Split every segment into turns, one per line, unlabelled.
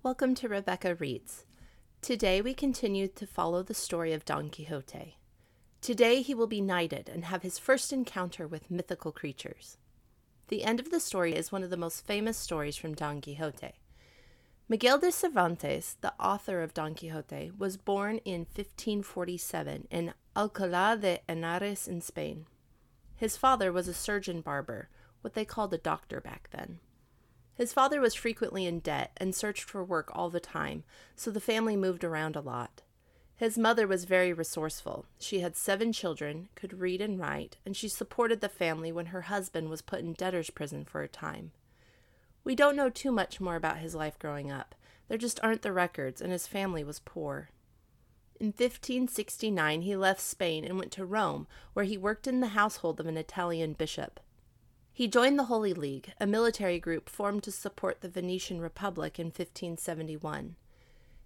Welcome to Rebecca Reads. Today we continue to follow the story of Don Quixote. Today he will be knighted and have his first encounter with mythical creatures. The end of the story is one of the most famous stories from Don Quixote. Miguel de Cervantes, the author of Don Quixote, was born in 1547 in Alcalá de Henares in Spain. His father was a surgeon barber, what they called a doctor back then. His father was frequently in debt and searched for work all the time, so the family moved around a lot. His mother was very resourceful. She had seven children, could read and write, and she supported the family when her husband was put in debtor's prison for a time. We don't know too much more about his life growing up. There just aren't the records, and his family was poor. In 1569, he left Spain and went to Rome, where he worked in the household of an Italian bishop. He joined the Holy League, a military group formed to support the Venetian Republic in 1571.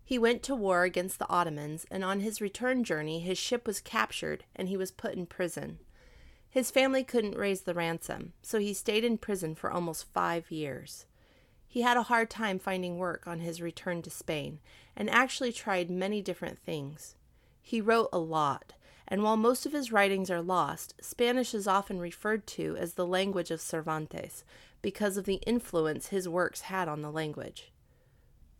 He went to war against the Ottomans, and on his return journey, his ship was captured and he was put in prison. His family couldn't raise the ransom, so he stayed in prison for almost five years. He had a hard time finding work on his return to Spain and actually tried many different things. He wrote a lot, and while most of his writings are lost, Spanish is often referred to as the language of Cervantes because of the influence his works had on the language.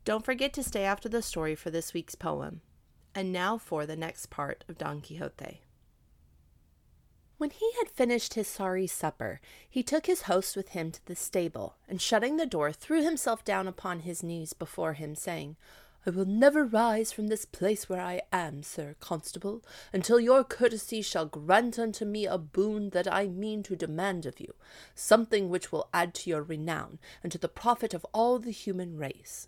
Don't forget to stay after the story for this week's poem. And now for the next part of Don Quixote. When he had finished his sorry supper, he took his host with him to the stable, and shutting the door, threw himself down upon his knees before him, saying, I will never rise from this place where I am, sir constable, until your courtesy shall grant unto me a boon that I mean to demand of you, something which will add to your renown, and to the profit of all the human race.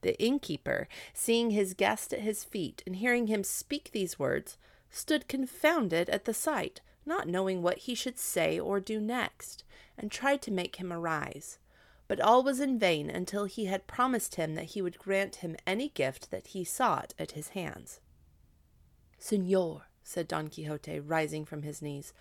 The innkeeper, seeing his guest at his feet, and hearing him speak these words, stood confounded at the sight, not knowing what he should say or do next, and tried to make him arise. But all was in vain until he had promised him that he would grant him any gift that he sought at his hands. Senor, said Don Quixote, rising from his knees,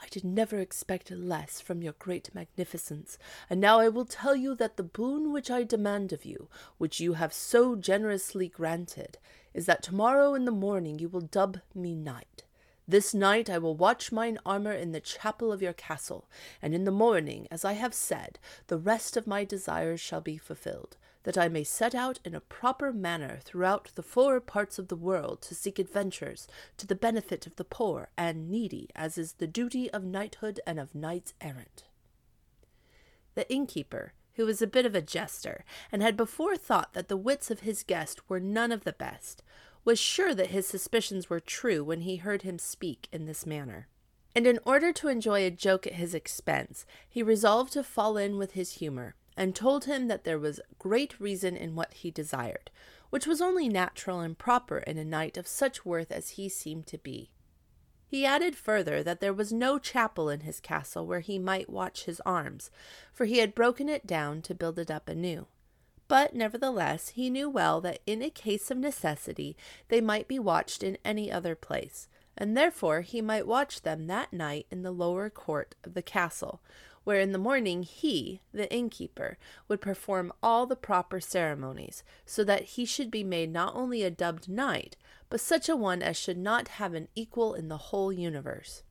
I did never expect less from your great magnificence, and now I will tell you that the boon which I demand of you, which you have so generously granted, is that tomorrow in the morning you will dub me knight. This night I will watch mine armor in the chapel of your castle, and in the morning, as I have said, the rest of my desires shall be fulfilled, that I may set out in a proper manner throughout the four parts of the world to seek adventures to the benefit of the poor and needy, as is the duty of knighthood and of knights errant. The innkeeper, who was a bit of a jester, and had before thought that the wits of his guest were none of the best, was sure that his suspicions were true when he heard him speak in this manner. And in order to enjoy a joke at his expense, he resolved to fall in with his humor, and told him that there was great reason in what he desired, which was only natural and proper in a knight of such worth as he seemed to be. He added further that there was no chapel in his castle where he might watch his arms, for he had broken it down to build it up anew. But nevertheless, he knew well that in a case of necessity they might be watched in any other place, and therefore he might watch them that night in the lower court of the castle, where in the morning he, the innkeeper, would perform all the proper ceremonies, so that he should be made not only a dubbed knight, but such a one as should not have an equal in the whole universe.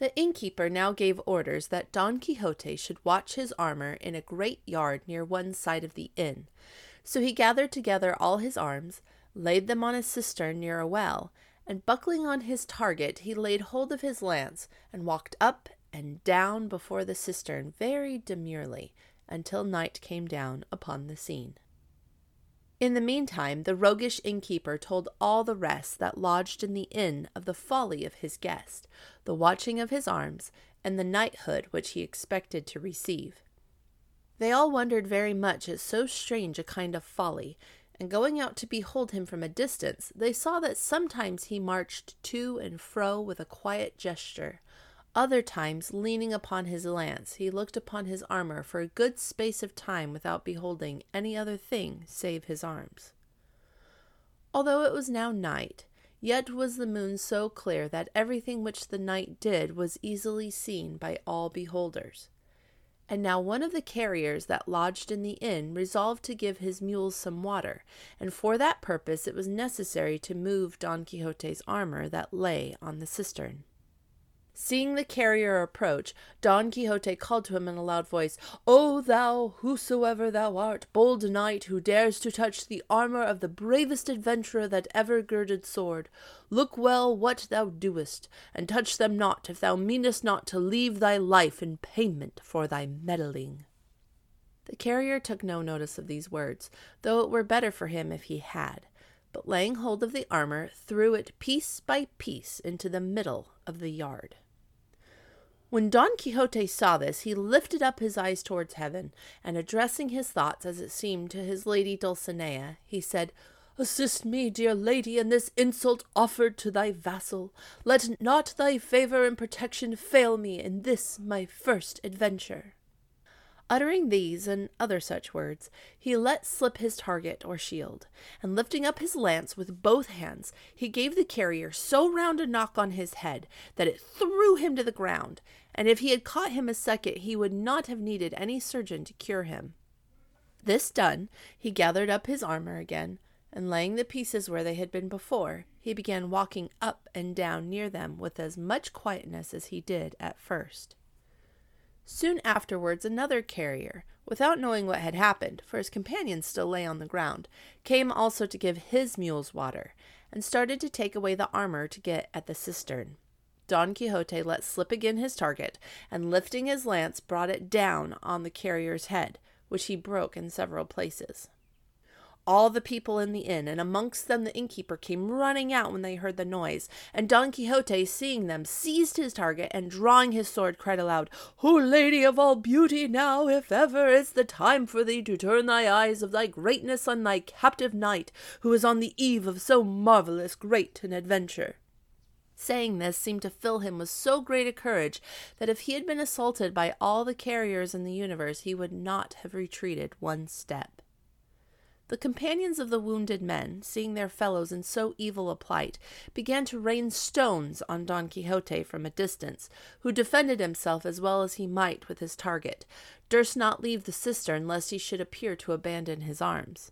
The innkeeper now gave orders that Don Quixote should watch his armor in a great yard near one side of the inn. So he gathered together all his arms, laid them on a cistern near a well, and buckling on his target, he laid hold of his lance and walked up and down before the cistern very demurely until night came down upon the scene. In the meantime, the roguish innkeeper told all the rest that lodged in the inn of the folly of his guest, the watching of his arms, and the knighthood which he expected to receive. They all wondered very much at so strange a kind of folly, and going out to behold him from a distance, they saw that sometimes he marched to and fro with a quiet gesture, other times, leaning upon his lance, he looked upon his armor for a good space of time without beholding any other thing save his arms. Although it was now night, yet was the moon so clear that everything which the knight did was easily seen by all beholders. And now one of the carriers that lodged in the inn resolved to give his mules some water, and for that purpose it was necessary to move Don Quixote's armor that lay on the cistern. Seeing the carrier approach, Don Quixote called to him in a loud voice, O thou, whosoever thou art, bold knight, who dares to touch the armor of the bravest adventurer that ever girded sword, look well what thou doest, and touch them not, if thou meanest not to leave thy life in payment for thy meddling. The carrier took no notice of these words, though it were better for him if he had, but laying hold of the armor, threw it piece by piece into the middle of the yard. When Don Quixote saw this, he lifted up his eyes towards heaven, and addressing his thoughts, as it seemed, to his lady Dulcinea, he said, Assist me, dear lady, in this insult offered to thy vassal. Let not thy favour and protection fail me in this my first adventure. Uttering these and other such words, he let slip his target or shield, and lifting up his lance with both hands, he gave the carrier so round a knock on his head that it threw him to the ground, and if he had caught him a second, he would not have needed any surgeon to cure him. This done, he gathered up his armor again, and laying the pieces where they had been before, he began walking up and down near them with as much quietness as he did at first. Soon afterwards another carrier, without knowing what had happened, for his companion still lay on the ground, came also to give his mules water, and started to take away the armor to get at the cistern. Don Quixote let slip again his target, and lifting his lance brought it down on the carrier's head, which he broke in several places. All the people in the inn, and amongst them the innkeeper, came running out when they heard the noise, and Don Quixote, seeing them, seized his target, and drawing his sword, cried aloud, O lady of all beauty, now, if ever, is the time for thee to turn thy eyes of thy greatness on thy captive knight, who is on the eve of so marvellous great an adventure. Saying this seemed to fill him with so great a courage that if he had been assaulted by all the carriers in the universe, he would not have retreated one step. The companions of the wounded men, seeing their fellows in so evil a plight, began to rain stones on Don Quixote from a distance, who defended himself as well as he might with his target, durst not leave the cistern lest he should appear to abandon his arms.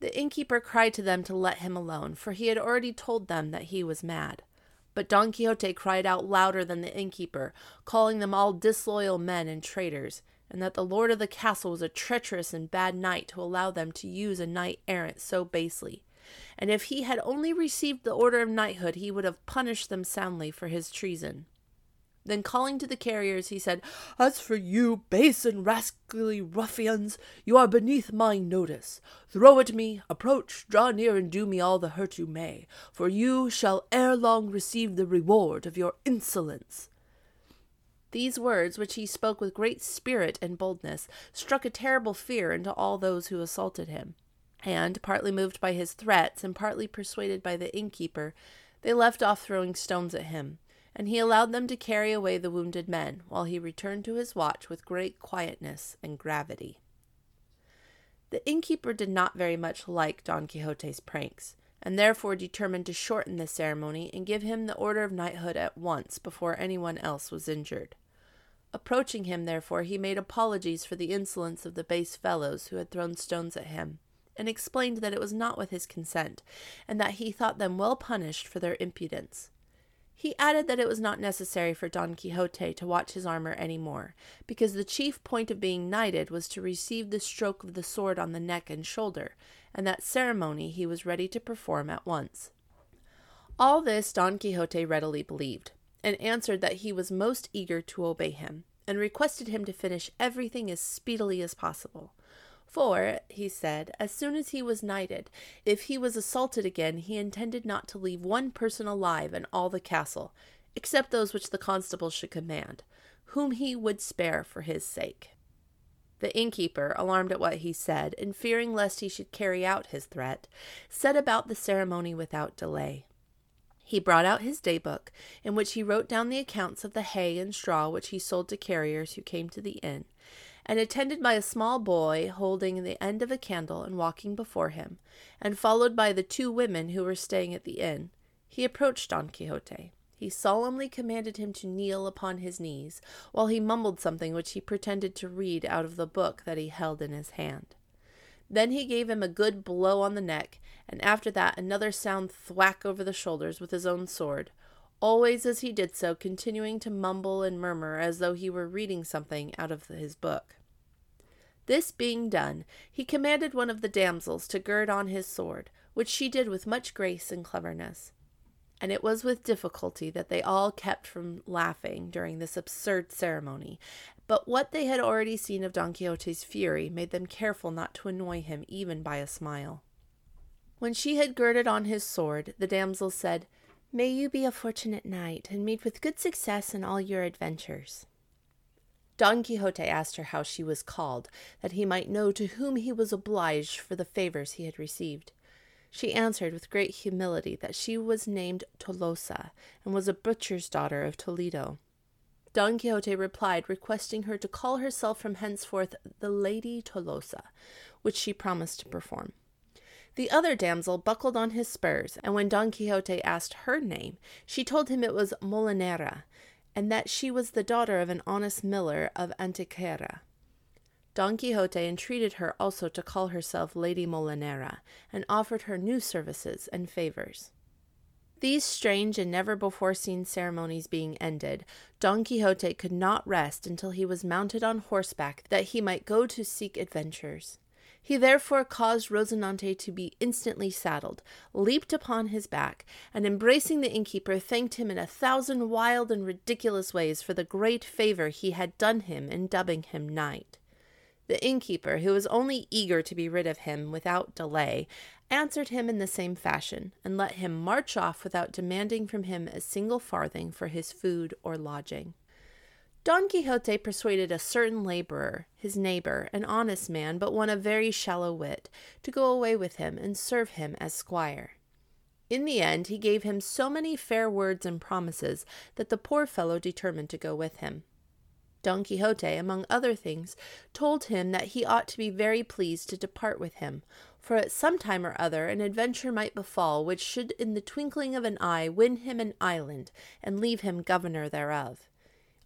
The innkeeper cried to them to let him alone, for he had already told them that he was mad. But Don Quixote cried out louder than the innkeeper, calling them all disloyal men and traitors, and that the lord of the castle was a treacherous and bad knight to allow them to use a knight errant so basely. And if he had only received the order of knighthood, he would have punished them soundly for his treason. Then calling to the carriers, he said, As for you, base and rascally ruffians, you are beneath my notice. Throw at me, approach, draw near, and do me all the hurt you may, for you shall ere long receive the reward of your insolence. These words, which he spoke with great spirit and boldness, struck a terrible fear into all those who assaulted him. And, partly moved by his threats, and partly persuaded by the innkeeper, they left off throwing stones at him, and he allowed them to carry away the wounded men, while he returned to his watch with great quietness and gravity. The innkeeper did not very much like Don Quixote's pranks, and therefore determined to shorten the ceremony and give him the order of knighthood at once before anyone else was injured. Approaching him, therefore, he made apologies for the insolence of the base fellows who had thrown stones at him, and explained that it was not with his consent, and that he thought them well punished for their impudence. He added that it was not necessary for Don Quixote to watch his armor any more, because the chief point of being knighted was to receive the stroke of the sword on the neck and shoulder, and that ceremony he was ready to perform at once. All this Don Quixote readily believed, and answered that he was most eager to obey him, and requested him to finish everything as speedily as possible. For, he said, as soon as he was knighted, if he was assaulted again, he intended not to leave one person alive in all the castle, except those which the constables should command, whom he would spare for his sake. The innkeeper, alarmed at what he said, and fearing lest he should carry out his threat, set about the ceremony without delay. He brought out his day book, in which he wrote down the accounts of the hay and straw which he sold to carriers who came to the inn, and attended by a small boy holding the end of a candle and walking before him, and followed by the two women who were staying at the inn, he approached Don Quixote. he solemnly commanded him to kneel upon his knees, while he mumbled something which he pretended to read out of the book that he held in his hand. Then he gave him a good blow on the neck, and after that another sound thwack over the shoulders with his own sword, always as he did so continuing to mumble and murmur as though he were reading something out of his book. This being done, he commanded one of the damsels to gird on his sword, which she did with much grace and cleverness. And it was with difficulty that they all kept from laughing during this absurd ceremony, but what they had already seen of Don Quixote's fury made them careful not to annoy him even by a smile. When she had girded on his sword, the damsel said, May you be a fortunate knight, and meet with good success in all your adventures. Don Quixote asked her how she was called, that he might know to whom he was obliged for the favors he had received. She answered with great humility that she was named Tolosa, and was a butcher's daughter of Toledo. Don Quixote replied, requesting her to call herself from henceforth the Lady Tolosa, which she promised to perform. The other damsel buckled on his spurs, and when Don Quixote asked her name, she told him it was Molinera, and that she was the daughter of an honest miller of Antequera. Don Quixote entreated her also to call herself Lady Molinera, and offered her new services and favors. These strange and never before seen ceremonies being ended, Don Quixote could not rest until he was mounted on horseback that he might go to seek adventures. He therefore caused Rosinante to be instantly saddled, leaped upon his back, and embracing the innkeeper, thanked him in a thousand wild and ridiculous ways for the great favor he had done him in dubbing him knight. The innkeeper, who was only eager to be rid of him without delay, answered him in the same fashion, and let him march off without demanding from him a single farthing for his food or lodging. Don Quixote persuaded a certain laborer, his neighbor, an honest man, but one of very shallow wit, to go away with him and serve him as squire. In the end, he gave him so many fair words and promises that the poor fellow determined to go with him. Don Quixote, among other things, told him that he ought to be very pleased to depart with him, for at some time or other an adventure might befall which should in the twinkling of an eye win him an island and leave him governor thereof.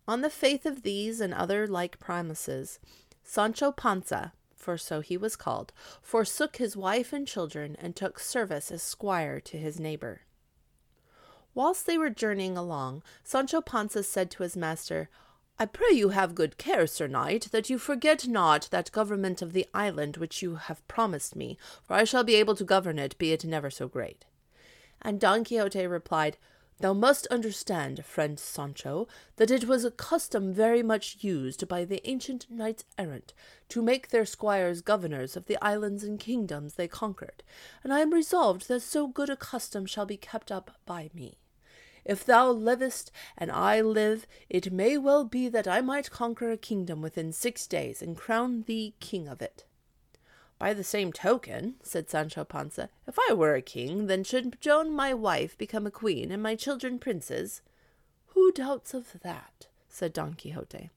On the faith of these and other like promises, Sancho Panza, for so he was called, forsook his wife and children and took service as squire to his neighbor. Whilst they were journeying along, Sancho Panza said to his master, I pray you have good care, Sir Knight, that you forget not that government of the island which you have promised me, for I shall be able to govern it, be it never so great. And Don Quixote replied, Thou must understand, friend Sancho, that it was a custom very much used by the ancient knights errant to make their squires governors of the islands and kingdoms they conquered, and I am resolved that so good a custom shall be kept up by me. If thou livest and I live, it may well be that I might conquer a kingdom within six days and crown thee king of it. By the same token, said Sancho Panza, if I were a king, then should Joan my wife become a queen, and my children princes. Who doubts of that? said Don Quixote.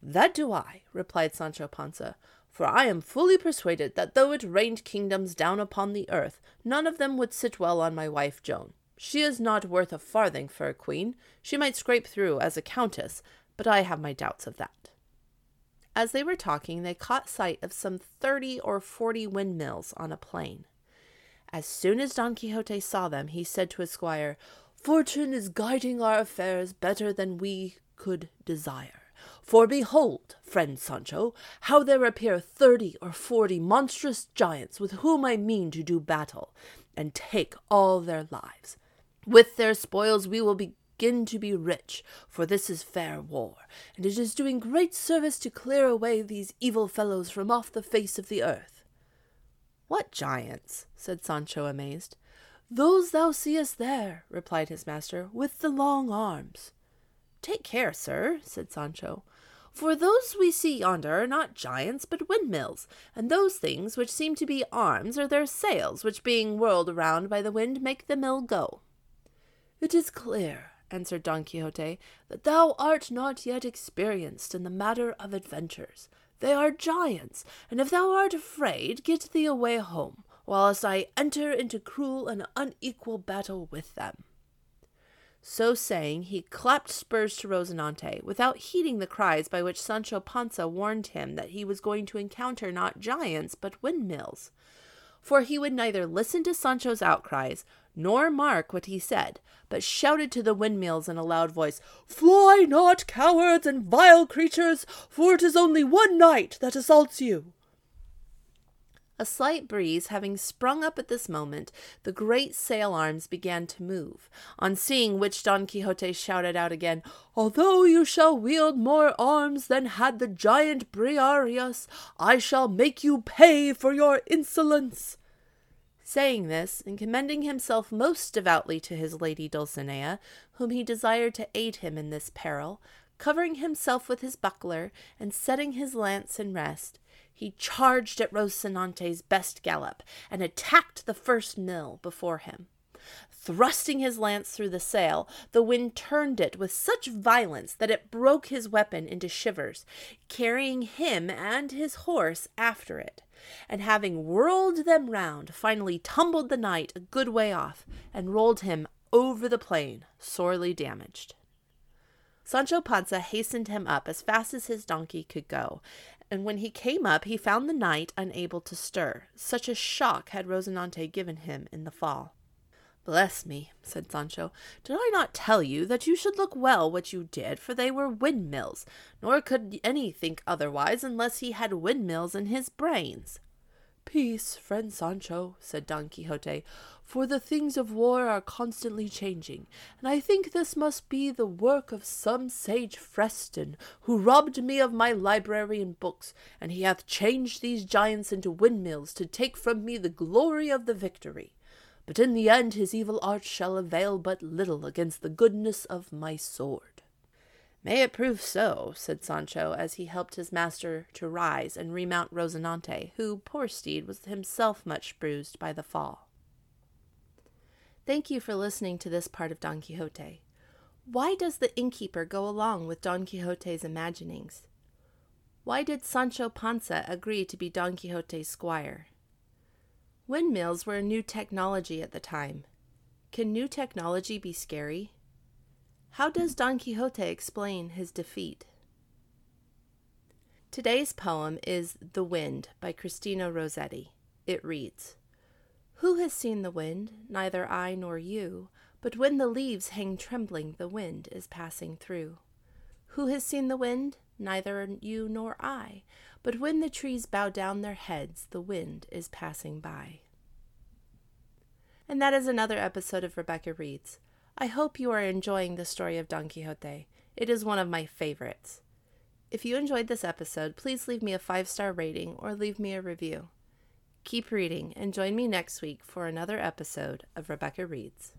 That do I, replied Sancho Panza, for I am fully persuaded that though it rained kingdoms down upon the earth, none of them would sit well on my wife Joan. She is not worth a farthing for a queen. She might scrape through as a countess, but I have my doubts of that. As they were talking, they caught sight of some thirty or forty windmills on a plain. As soon as Don Quixote saw them, he said to his squire, Fortune is guiding our affairs better than we could desire. For behold, friend Sancho, how there appear thirty or forty monstrous giants with whom I mean to do battle, and take all their lives. With their spoils we will begin to be rich, for this is fair war, and it is doing great service to clear away these evil fellows from off the face of the earth. What giants? said Sancho, amazed. Those thou seest there, replied his master, with the long arms. Take care, sir, said Sancho, for those we see yonder are not giants, but windmills, and those things which seem to be arms are their sails, which being whirled around by the wind make the mill go. It is clear, answered Don Quixote, that thou art not yet experienced in the matter of adventures. They are giants, and if thou art afraid, get thee away home, whilst I enter into cruel and unequal battle with them. So saying, he clapped spurs to Rocinante, without heeding the cries by which Sancho Panza warned him that he was going to encounter not giants but windmills. For he would neither listen to Sancho's outcries nor mark what he said, but shouted to the windmills in a loud voice, Fly not, cowards and vile creatures, for it is only one knight that assaults you. A slight breeze having sprung up at this moment, the great sail arms began to move, on seeing which Don Quixote shouted out again, Although you shall wield more arms than had the giant Briareus, I shall make you pay for your insolence. Saying this, and commending himself most devoutly to his lady Dulcinea, whom he desired to aid him in this peril, covering himself with his buckler, and setting his lance in rest, he charged at Rocinante's best gallop, and attacked the first mill before him. Thrusting his lance through the sail, the wind turned it with such violence that it broke his weapon into shivers, carrying him and his horse after it, and having whirled them round, finally tumbled the knight a good way off, and rolled him over the plain, sorely damaged. Sancho Panza hastened him up as fast as his donkey could go, and when he came up he found the knight unable to stir. Such a shock had Rosinante given him in the fall. Bless me, said Sancho, did I not tell you that you should look well what you did, for they were windmills, nor could any think otherwise unless he had windmills in his brains. Peace, friend Sancho, said Don Quixote, for the things of war are constantly changing, and I think this must be the work of some sage Freston, who robbed me of my library and books, and he hath changed these giants into windmills to take from me the glory of the victory. But in the end his evil arts shall avail but little against the goodness of my sword. May it prove so, said Sancho, as he helped his master to rise and remount Rocinante, who, poor steed, was himself much bruised by the fall. Thank you for listening to this part of Don Quixote. Why does the innkeeper go along with Don Quixote's imaginings? Why did Sancho Panza agree to be Don Quixote's squire? Windmills were a new technology at the time. Can new technology be scary? How does Don Quixote explain his defeat? Today's poem is The Wind by Christina Rossetti. It reads Who has seen the wind? Neither I nor you. But when the leaves hang trembling, the wind is passing through. Who has seen the wind? Neither you nor I. But when the trees bow down their heads, the wind is passing by. And that is another episode of Rebecca Reads. I hope you are enjoying the story of Don Quixote. It is one of my favorites. If you enjoyed this episode, please leave me a five star rating or leave me a review. Keep reading and join me next week for another episode of Rebecca Reads.